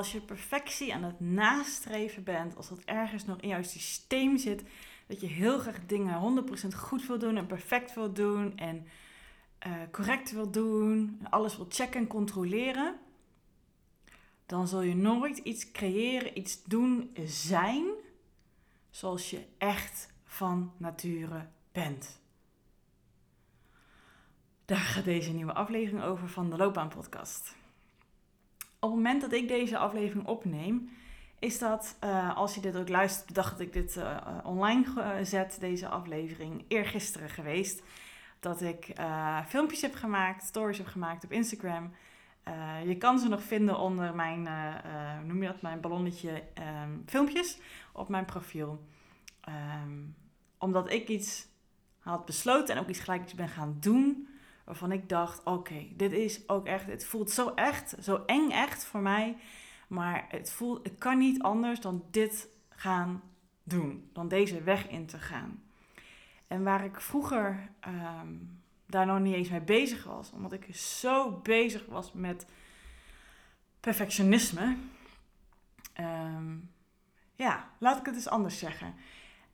als je perfectie aan het nastreven bent, als dat ergens nog in jouw systeem zit, dat je heel graag dingen 100% goed wil doen en perfect wil doen en uh, correct wil doen, en alles wil checken en controleren, dan zul je nooit iets creëren, iets doen, zijn zoals je echt van nature bent. Daar gaat deze nieuwe aflevering over van de Loopbaan Podcast. Op het moment dat ik deze aflevering opneem, is dat, uh, als je dit ook luistert, dacht dat ik dit uh, online zet, deze aflevering, eergisteren geweest. Dat ik filmpjes heb gemaakt, stories heb gemaakt op Instagram. je kan ze nog vinden onder mijn, noem je dat, mijn ballonnetje um, filmpjes op mijn profiel. Um, omdat ik iets had besloten en ook iets gelijk iets ben gaan doen waarvan ik dacht: oké, dit is ook echt, het voelt zo echt, zo eng echt voor mij. Maar het voelt, het kan niet anders dan dit gaan doen, dan deze weg in te gaan. En waar ik vroeger ehm, daar nog niet eens mee bezig was, omdat ik zo bezig was met perfectionisme. Ehm, ja, laat ik het eens anders zeggen.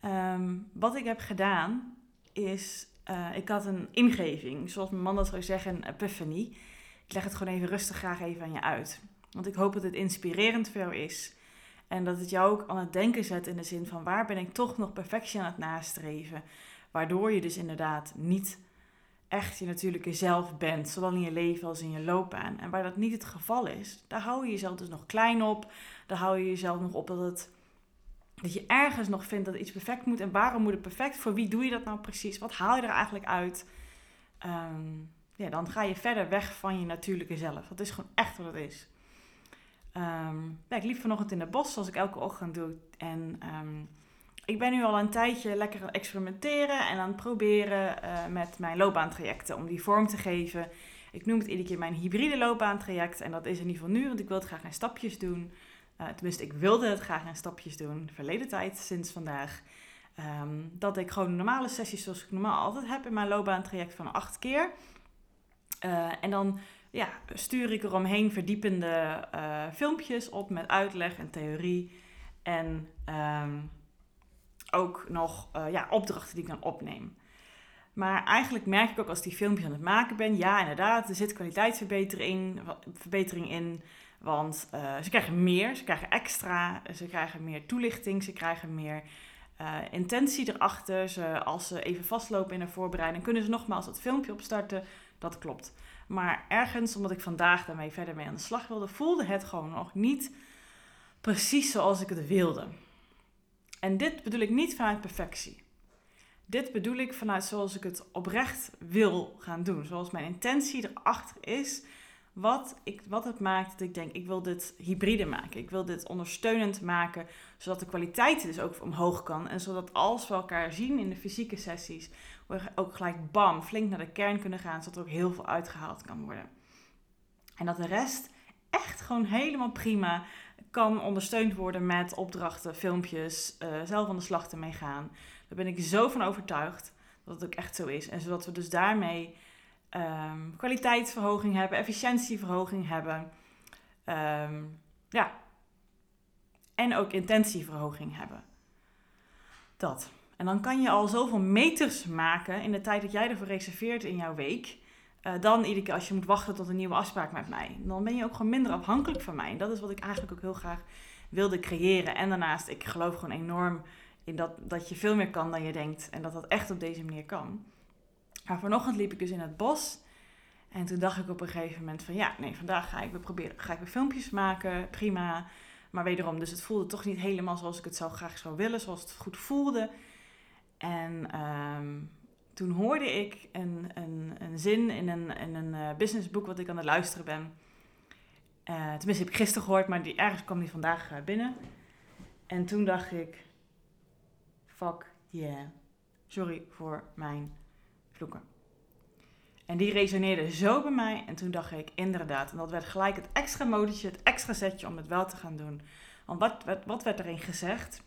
Ehm, wat ik heb gedaan is uh, ik had een ingeving, zoals mijn man dat zou zeggen, een epiphany. Ik leg het gewoon even rustig graag even aan je uit. Want ik hoop dat het inspirerend voor jou is. En dat het jou ook aan het denken zet in de zin van waar ben ik toch nog perfectie aan het nastreven. Waardoor je dus inderdaad niet echt je natuurlijke zelf bent, zowel in je leven als in je loopbaan. En waar dat niet het geval is, daar hou je jezelf dus nog klein op. Daar hou je jezelf nog op dat het dat je ergens nog vindt dat iets perfect moet. En waarom moet het perfect? Voor wie doe je dat nou precies? Wat haal je er eigenlijk uit? Ehm, ja, dan ga je verder weg van je natuurlijke zelf. Dat is gewoon echt wat het is. Um, ja, ik liep vanochtend in het bos, zoals ik elke ochtend doe. En ehm, ik ben nu al een tijdje lekker aan het experimenteren en aan het proberen uh, met mijn loopbaantrajecten. Om die vorm te geven. Ik noem het iedere keer mijn hybride loopbaantraject. En dat is in ieder geval nu, want ik wil het graag in stapjes doen. Uh, tenminste, ik wilde het graag in stapjes doen, verleden tijd, sinds vandaag. Um, dat ik gewoon normale sessies zoals ik normaal altijd heb in mijn loopbaantraject van acht keer. Uh, en dan ja, stuur ik eromheen verdiepende uh, filmpjes op met uitleg en theorie. En um, ook nog ja, opdrachten die ik dan opneem. Maar eigenlijk merk ik ook als die filmpjes aan het maken ben, ja inderdaad, er zit kwaliteitsverbetering verbetering in. Want uh, ze krijgen meer, ze krijgen extra, ze krijgen meer toelichting, ze krijgen meer uh, intentie erachter. Ze, als ze even vastlopen in een voorbereiding, kunnen ze nogmaals dat filmpje opstarten. Dat klopt. Maar ergens, omdat ik vandaag daarmee verder mee aan de slag wilde, voelde het gewoon nog niet precies zoals ik het wilde. En dit bedoel ik niet vanuit perfectie. Dit bedoel ik vanuit zoals ik het oprecht wil gaan doen. Zoals mijn intentie erachter is wat, ik, wat het maakt dat ik denk, ik wil dit hybride maken. Ik wil dit ondersteunend maken, zodat de kwaliteit dus ook omhoog kan. En zodat als we elkaar zien in de fysieke sessies, we ook gelijk bam, flink naar de kern kunnen gaan, zodat er ook heel veel uitgehaald kan worden. En dat de rest echt gewoon helemaal prima kan ondersteund worden met opdrachten, filmpjes, uh, zelf aan de slag te gaan. Daar ben ik zo van overtuigd dat het ook echt zo is. En zodat we dus daarmee um, kwaliteitsverhoging hebben, efficiëntieverhoging hebben. Um, ja. En ook intentieverhoging hebben. Dat. En dan kan je al zoveel meters maken in de tijd dat jij ervoor reserveert in jouw week. Uh, dan iedere keer als je moet wachten tot een nieuwe afspraak met mij. Dan ben je ook gewoon minder afhankelijk van mij. En dat is wat ik eigenlijk ook heel graag wilde creëren. En daarnaast, ik geloof gewoon enorm in dat, dat je veel meer kan dan je denkt. En dat dat echt op deze manier kan. Maar vanochtend liep ik dus in het bos. En toen dacht ik op een gegeven moment van ja, nee, vandaag ga ik weer proberen, ga ik weer filmpjes maken, prima. Maar wederom, dus het voelde toch niet helemaal zoals ik het zo graag zou willen, zoals het goed voelde. En um, toen hoorde ik een, een, een zin in een, in een uh, businessboek wat ik aan het luisteren ben. Uh, tenminste, heb ik gisteren gehoord, maar die, ergens kwam die vandaag uh, binnen. En toen dacht ik, fuck yeah, sorry voor mijn En die resoneerde zo bij mij. En toen dacht ik, inderdaad. En dat werd gelijk het extra modetje, het extra zetje om het wel te gaan doen. Want wat, wat, wat werd erin gezegd?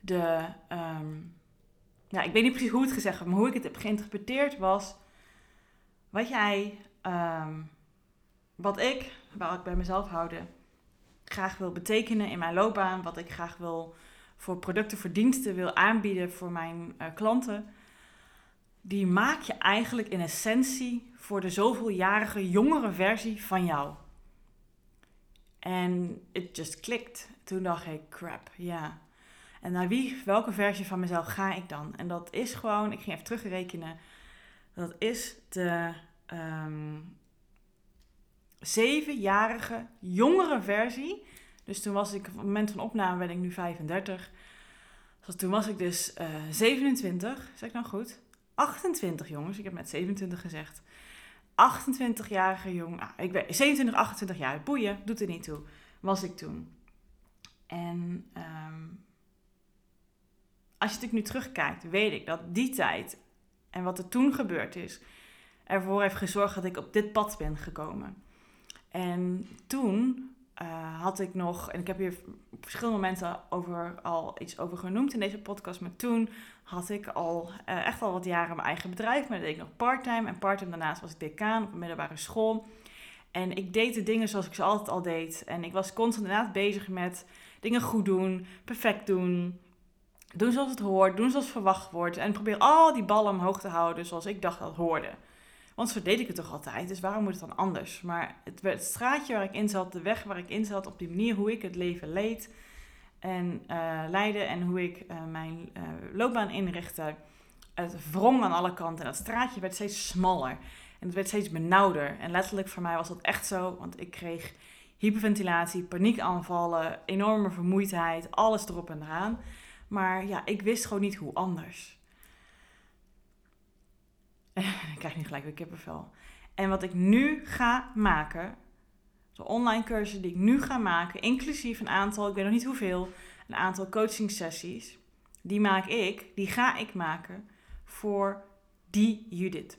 De, um, ja, ik weet niet precies hoe het gezegd werd, maar hoe ik het heb geïnterpreteerd was... Wat jij, um, wat ik, waar ik bij mezelf houden, graag wil betekenen in mijn loopbaan, wat ik graag wil voor producten, voor diensten wil aanbieden voor mijn uh, klanten, die maak je eigenlijk in essentie voor de zoveeljarige jongere versie van jou. En it just klikt. Toen dacht ik, crap, ja. En naar wie, welke versie van mezelf ga ik dan? En dat is gewoon, ik ging even terugrekenen. Dat is de um, zevenjarige jongere versie. Dus toen was ik, op het moment van opname ben ik nu 35. Dus toen was ik dus uh, 27, zeg ik nou goed? 28 jongens, ik heb net 27 gezegd. 28-jarige jong, ah, ik ben 27, 28 jaar, boeien, doet er niet toe, was ik toen. En um, als je natuurlijk nu terugkijkt, weet ik dat die tijd en wat er toen gebeurd is, ervoor heeft gezorgd dat ik op dit pad ben gekomen. En toen uh, had ik nog, en ik heb hier op verschillende momenten over, al iets over genoemd in deze podcast, maar toen had ik al uh, echt al wat jaren mijn eigen bedrijf, maar dat deed ik nog parttime. En parttime daarnaast was ik decaan op een middelbare school. En ik deed de dingen zoals ik ze altijd al deed. En ik was constant inderdaad bezig met dingen goed doen, perfect doen, doen zoals het hoort, doen zoals verwacht wordt. En probeer al die ballen omhoog te houden zoals ik dacht dat hoorde. Want zo ik het toch altijd, dus waarom moet het dan anders? Maar het, straatje waar ik in zat, de weg waar ik in zat, op die manier hoe ik het leven leed en uh, leidde en hoe ik uh, mijn uh, loopbaan inrichtte, het wrong aan alle kanten. En dat straatje werd steeds smaller en het werd steeds benauwder. En letterlijk voor mij was dat echt zo, want ik kreeg hyperventilatie, paniekaanvallen, enorme vermoeidheid, alles erop en eraan. Maar ja, ik wist gewoon niet hoe anders. ik krijg nu gelijk weer kippenvel. En wat ik nu ga maken, de online cursus die ik nu ga maken, inclusief een aantal, ik weet nog niet hoeveel, een aantal coaching sessies, die maak ik, die ga ik maken voor die Judith.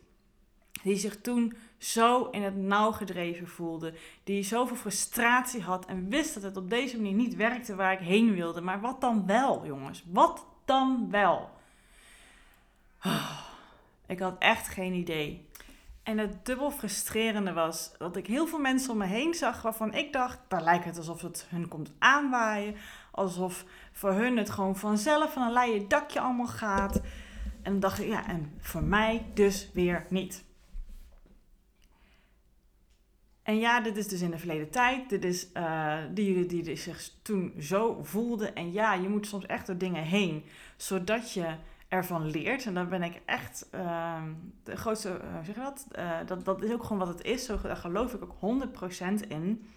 Die zich toen zo in het nauw gedreven voelde. Die zoveel frustratie had en wist dat het op deze manier niet werkte waar ik heen wilde. Maar wat dan wel, jongens? Wat dan wel? Oh, ik had echt geen idee. En het dubbel frustrerende was dat ik heel veel mensen om me heen zag waarvan ik dacht, daar lijkt het alsof het hun komt aanwaaien. Alsof voor hun het gewoon vanzelf van een leien dakje allemaal gaat. En dan dacht ik, ja, en voor mij dus weer niet. En ja, dit is dus in de verleden tijd. Dit is uh, die, die, die zich toen zo voelden. En ja, je moet soms echt door dingen heen, zodat je ervan leert. En daar ben ik echt uh, de grootste, uh, zeg je dat? Uh, dat? Dat is ook gewoon wat het is. Zo, daar geloof ik ook 100% in.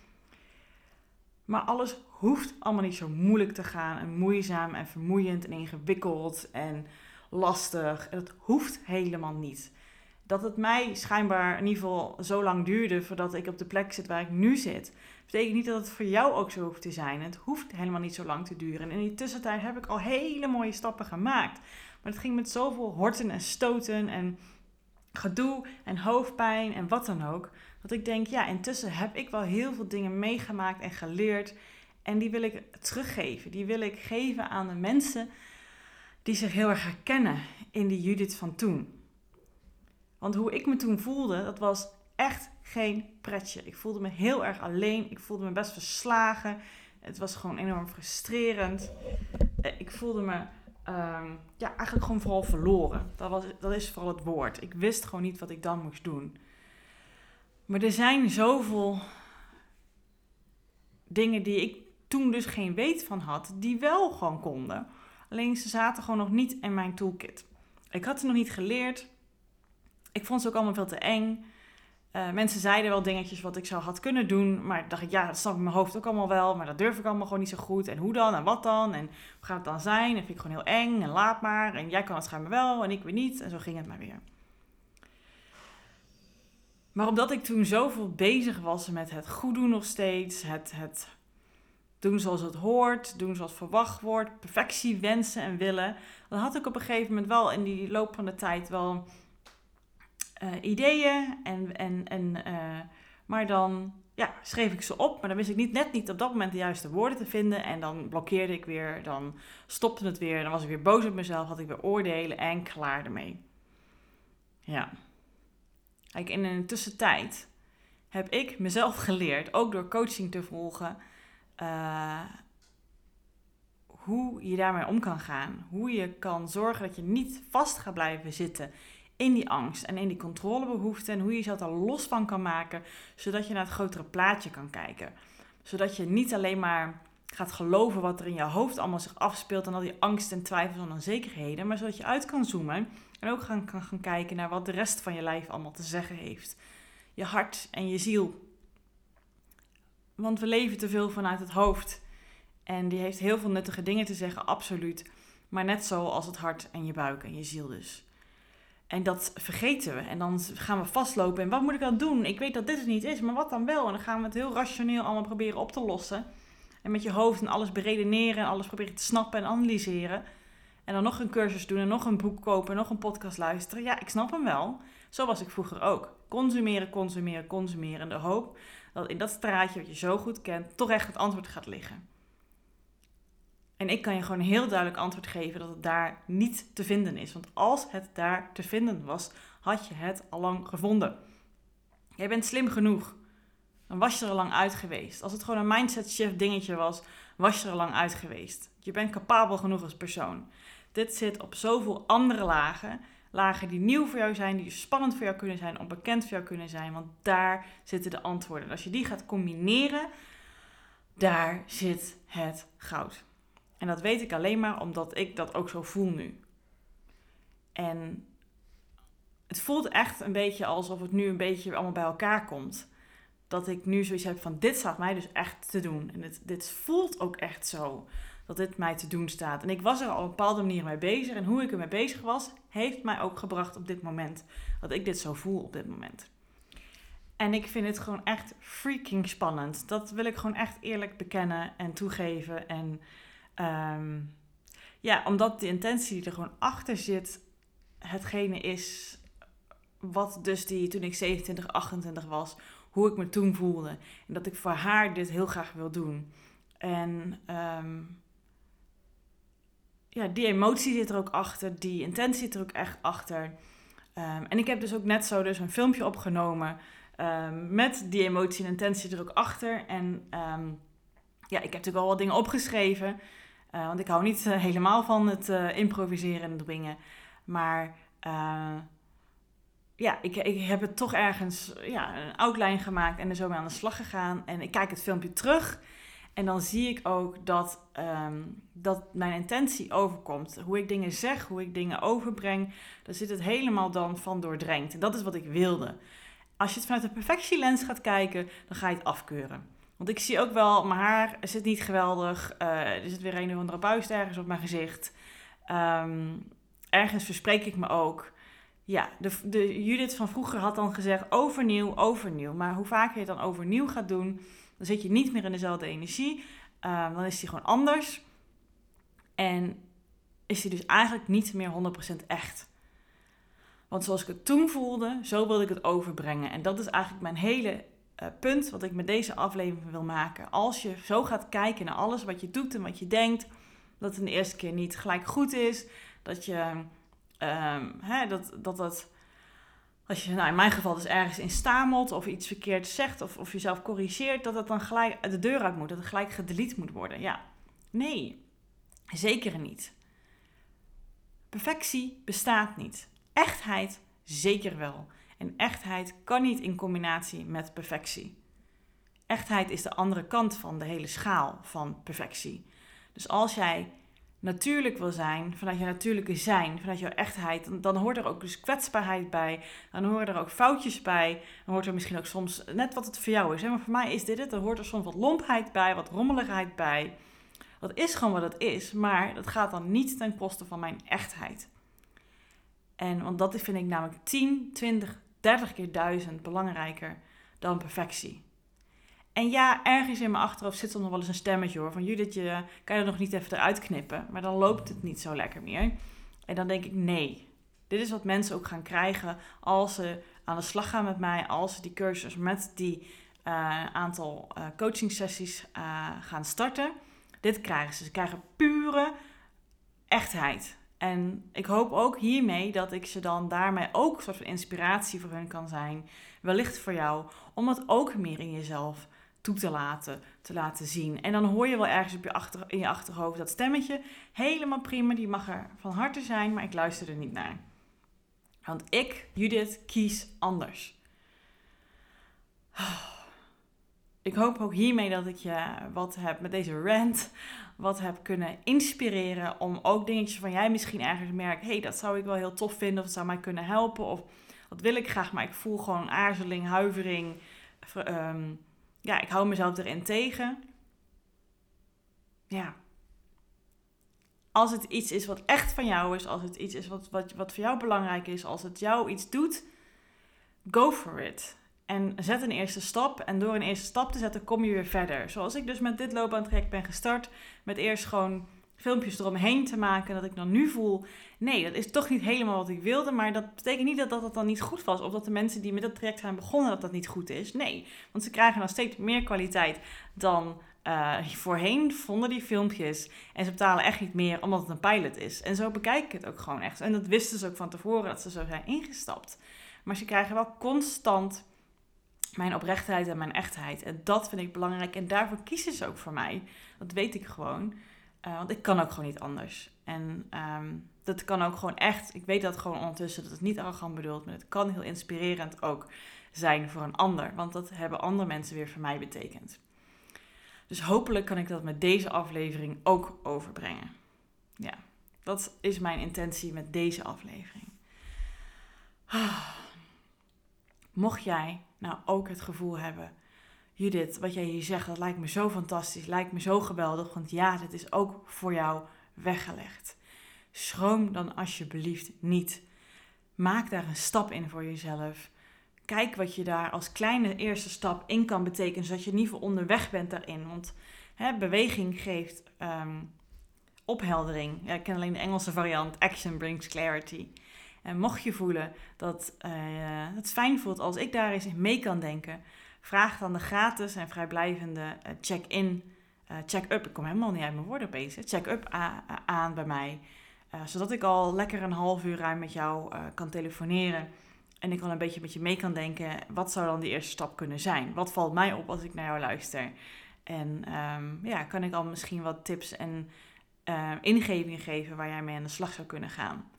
Maar alles hoeft allemaal niet zo moeilijk te gaan en moeizaam en vermoeiend en ingewikkeld en lastig. En dat hoeft helemaal niet dat het mij schijnbaar in ieder geval zo lang duurde voordat ik op de plek zit waar ik nu zit. Betekent niet dat het voor jou ook zo hoeft te zijn. Het hoeft helemaal niet zo lang te duren. En in die tussentijd heb ik al hele mooie stappen gemaakt. Maar het ging met zoveel horten en stoten en gedoe en hoofdpijn en wat dan ook. Dat ik denk, ja, intussen heb ik wel heel veel dingen meegemaakt en geleerd. En die wil ik teruggeven. Die wil ik geven aan de mensen die zich heel erg herkennen in die Judith van toen. Want hoe ik me toen voelde, dat was echt geen pretje. Ik voelde me heel erg alleen. Ik voelde me best verslagen. Het was gewoon enorm frustrerend. Eh, ik voelde me um, ja, eigenlijk gewoon vooral verloren. Dat, was, dat is vooral het woord. Ik wist gewoon niet wat ik dan moest doen. Maar er zijn zoveel dingen die ik toen dus geen weet van had, die wel gewoon konden. Alleen ze zaten gewoon nog niet in mijn toolkit. Ik had ze nog niet geleerd ik vond ze ook allemaal veel te eng. Uh, mensen zeiden wel dingetjes wat ik zou had kunnen doen. Maar dacht ik, ja, dat snap ik in mijn hoofd ook allemaal wel. Maar dat durf ik allemaal gewoon niet zo goed. En hoe dan? En wat dan? En hoe gaat het dan zijn? En vind ik gewoon heel eng. En laat maar. En jij kan het schijnbaar wel. En ik weer niet. En zo ging het maar weer. Maar omdat ik toen zoveel bezig was met het goed doen nog steeds. Het, het doen zoals het hoort. Doen zoals verwacht wordt. Perfectie wensen en willen. Dan had ik op een gegeven moment wel in die loop van de tijd wel uh, ideeën. En, en, en, uh, maar dan ja, schreef ik ze op, maar dan wist ik niet, net niet op dat moment de juiste woorden te vinden. En dan blokkeerde ik weer, dan stopte het weer, dan was ik weer boos op mezelf, had ik weer oordelen en klaar ermee. Ja. Kijk, in de tussentijd heb ik mezelf geleerd, ook door coaching te volgen, uh, hoe je daarmee om kan gaan. Hoe je kan zorgen dat je niet vast gaat blijven zitten in die angst en in die controlebehoefte. En hoe je jezelf daar los van kan maken, zodat je naar het grotere plaatje kan kijken. Zodat je niet alleen maar gaat geloven wat er in je hoofd allemaal zich afspeelt en al die angst en twijfels en onzekerheden, maar zodat je uit kan zoomen en ook gaan, kan gaan kijken naar wat de rest van je lijf allemaal te zeggen heeft. Je hart en je ziel. Want we leven te veel vanuit het hoofd. En die heeft heel veel nuttige dingen te zeggen, absoluut. Maar net zo als het hart en je buik en je ziel dus. En dat vergeten we. En dan gaan we vastlopen. En wat moet ik dan doen? Ik weet dat dit het niet is, maar wat dan wel? En dan gaan we het heel rationeel allemaal proberen op te lossen. En met je hoofd en alles beredeneren en alles proberen te snappen en analyseren. En dan nog een cursus doen en nog een boek kopen en nog een podcast luisteren. Ja, ik snap hem wel. Zo was ik vroeger ook. Consumeren, consumeren, consumeren. de hoop dat in dat straatje wat je zo goed kent, toch echt het antwoord gaat liggen. En ik kan je gewoon heel duidelijk antwoord geven dat het daar niet te vinden is. Want als het daar te vinden was, had je het al lang gevonden. Jij bent slim genoeg. Dan was je er al lang uit geweest. Als het gewoon een mindset shift dingetje was, was je er al lang uit geweest. Je bent capabel genoeg als persoon. Dit zit op zoveel andere lagen. Lagen die nieuw voor jou zijn, die spannend voor jou kunnen zijn, onbekend voor jou kunnen zijn. Want daar zitten de antwoorden. En als je die gaat combineren, daar zit het goud. En dat weet ik alleen maar omdat ik dat ook zo voel nu. En het voelt echt een beetje alsof het nu een beetje allemaal bij elkaar komt. Dat ik nu zoiets heb van dit staat mij dus echt te doen. En dit, dit voelt ook echt zo dat dit mij te doen staat. En ik was er al op een bepaalde manier mee bezig. En hoe ik ermee bezig was, heeft mij ook gebracht op dit moment. Dat ik dit zo voel op dit moment. En ik vind het gewoon echt freaking spannend. Dat wil ik gewoon echt eerlijk bekennen en toegeven. En Ehm, ja, omdat de intentie die er gewoon achter zit, hetgene is wat dus die toen ik 27, 28 was, hoe ik me toen voelde. En dat ik voor haar dit heel graag wil doen. En ehm, ja, die emotie zit er ook achter, die intentie zit er ook echt achter. Ehm, en ik heb dus ook net zo dus een filmpje opgenomen met die emotie en intentie er ook achter. En ja, ik heb natuurlijk al wat dingen opgeschreven. Uh, want ik hou niet uh, helemaal van het uh, improviseren en dwingen. Maar ja, ik, ik heb het toch ergens ja, een outline gemaakt en er zo mee aan de slag gegaan. En ik kijk het filmpje terug. En dan zie ik ook dat, um, dat mijn intentie overkomt. Hoe ik dingen zeg, hoe ik dingen overbreng. Daar zit het helemaal dan van doordrenkt. En dat is wat ik wilde. Als je het vanuit de perfectielens gaat kijken, dan ga je het afkeuren. Want ik zie ook wel, mijn haar zit niet geweldig. Uh, er zit weer een of andere buis ergens op mijn gezicht. Um, ergens verspreek ik me ook. Ja, de, de Judith van vroeger had dan gezegd overnieuw, overnieuw. Maar hoe vaker je het dan overnieuw gaat doen, dan zit je niet meer in dezelfde energie. Um, dan is die gewoon anders. En is die dus eigenlijk niet meer 100% echt. Want zoals ik het toen voelde, zo wilde ik het overbrengen. En dat is eigenlijk mijn hele uh, punt wat ik met deze aflevering wil maken. Als je zo gaat kijken naar alles wat je doet en wat je denkt, dat het de eerste keer niet gelijk goed is. Dat je um, hè, dat, dat dat. Als je nou in mijn geval dus ergens in stamelt of iets verkeerd zegt of, of jezelf corrigeert, dat het dan gelijk de deur uit moet, dat het gelijk gedelete moet worden. Ja, nee, zeker niet. Perfectie bestaat niet. Echtheid zeker wel. En echtheid kan niet in combinatie met perfectie. Echtheid is de andere kant van de hele schaal van perfectie. Dus als jij natuurlijk wil zijn, vanuit je natuurlijke zijn, vanuit jouw echtheid, dan, hoort er ook dus kwetsbaarheid bij. Dan horen er ook foutjes bij. Dan hoort er misschien ook soms net wat het voor jou is. Hè? Maar voor mij is dit het. Dan hoort er soms wat lompheid bij, wat rommeligheid bij. Dat is gewoon wat het is, maar dat gaat dan niet ten koste van mijn echtheid. En want dat vind ik namelijk 10, 20, 30 keer duizend belangrijker dan perfectie. En ja, ergens in mijn achterhoofd zit er nog wel eens een stemmetje hoor. Van Judith, je kan je er nog niet even eruit knippen. Maar dan loopt het niet zo lekker meer. En dan denk ik, nee. Dit is wat mensen ook gaan krijgen als ze aan de slag gaan met mij. Als ze die cursus met die uh, aantal uh, coaching sessies uh, gaan starten. Dit krijgen ze. Ze krijgen pure echtheid. En ik hoop ook hiermee dat ik ze dan daarmee ook een soort van inspiratie voor hun kan zijn. Wellicht voor jou, om het ook meer in jezelf toe te laten, te laten zien. En dan hoor je wel ergens op je achter, in je achterhoofd dat stemmetje. Helemaal prima, die mag er van harte zijn, maar ik luister er niet naar. Want ik, Judith, kies anders. Ik hoop ook hiermee dat ik je wat heb met deze rant, wat heb kunnen inspireren om ook dingetjes van jij misschien ergens merkt, hey, dat zou ik wel heel tof vinden of het zou mij kunnen helpen of wat wil ik graag, maar ik voel gewoon aarzeling, huivering, um, ja, ik hou mezelf erin tegen. Ja. Als het iets is wat echt van jou is, als het iets is wat, wat, wat voor jou belangrijk is, als het jou iets doet, go for it. En zet een eerste stap. En door een eerste stap te zetten, kom je weer verder. Zoals ik dus met dit loopbaantrek ben gestart. Met eerst gewoon filmpjes eromheen te maken. Dat ik dan nu voel, nee, dat is toch niet helemaal wat ik wilde. Maar dat betekent niet dat, dat dan niet goed was. Of dat de mensen die met dat traject zijn begonnen, dat dat niet goed is. Nee, want ze krijgen nog steeds meer kwaliteit dan uh, voorheen vonden die filmpjes. En ze betalen echt niet meer omdat het een pilot is. En zo bekijk ik het ook gewoon echt. En dat wisten ze ook van tevoren dat ze zo zijn ingestapt. Maar ze krijgen wel constant mijn oprechtheid en mijn echtheid. En dat vind ik belangrijk. En daarvoor kiezen ze ook voor mij. Dat weet ik gewoon. Uh, want ik kan ook gewoon niet anders. En um, dat kan ook gewoon echt. Ik weet dat gewoon ondertussen dat het niet arrogant bedoeld, maar het kan heel inspirerend ook zijn voor een ander. Want dat hebben andere mensen weer voor mij betekend. Dus hopelijk kan ik dat met deze aflevering ook overbrengen. Ja, dat is mijn intentie met deze aflevering. Mocht jij nou ook het gevoel hebben Judith, wat jij hier zegt, dat lijkt me zo fantastisch, lijkt me zo geweldig, want ja, dat is ook voor jou weggelegd. Schroom dan alsjeblieft niet. Maak daar een stap in voor jezelf. Kijk wat je daar als kleine eerste stap in kan betekenen, zodat je ieder geval onderweg bent daarin. Want hè, beweging geeft um, opheldering. Ja, ik ken alleen de Engelse variant, action brings clarity. En mocht je voelen dat uh, het fijn voelt als ik daar eens mee kan denken, Vraag dan de gratis en vrijblijvende uh, check-in, uh, check-up, ik kom helemaal niet uit mijn woorden opeens, check-up aan bij mij. Zodat ik al lekker een half uur ruim met jou kan telefoneren. En ik al een beetje met je mee kan denken, wat zou dan die eerste stap kunnen zijn? Wat valt mij op als ik naar jou luister? En um, ja, kan ik al misschien wat tips en ingevingen geven waar jij mee aan de slag zou kunnen gaan?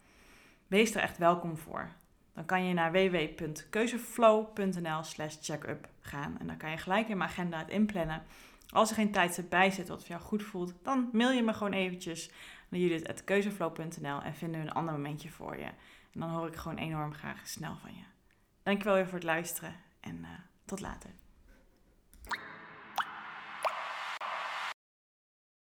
Wees er echt welkom voor dan kan je naar www.keuzeflow.nl slash checkup gaan. En dan kan je gelijk in mijn agenda het inplannen. Als er geen tijd bij zit wat voor jou goed voelt, dan mail je me gewoon eventjes naar judith.keuzeflow.nl en vinden we een ander momentje voor je. En dan hoor ik gewoon enorm graag snel van je. Dankjewel weer voor het luisteren en uh, tot later.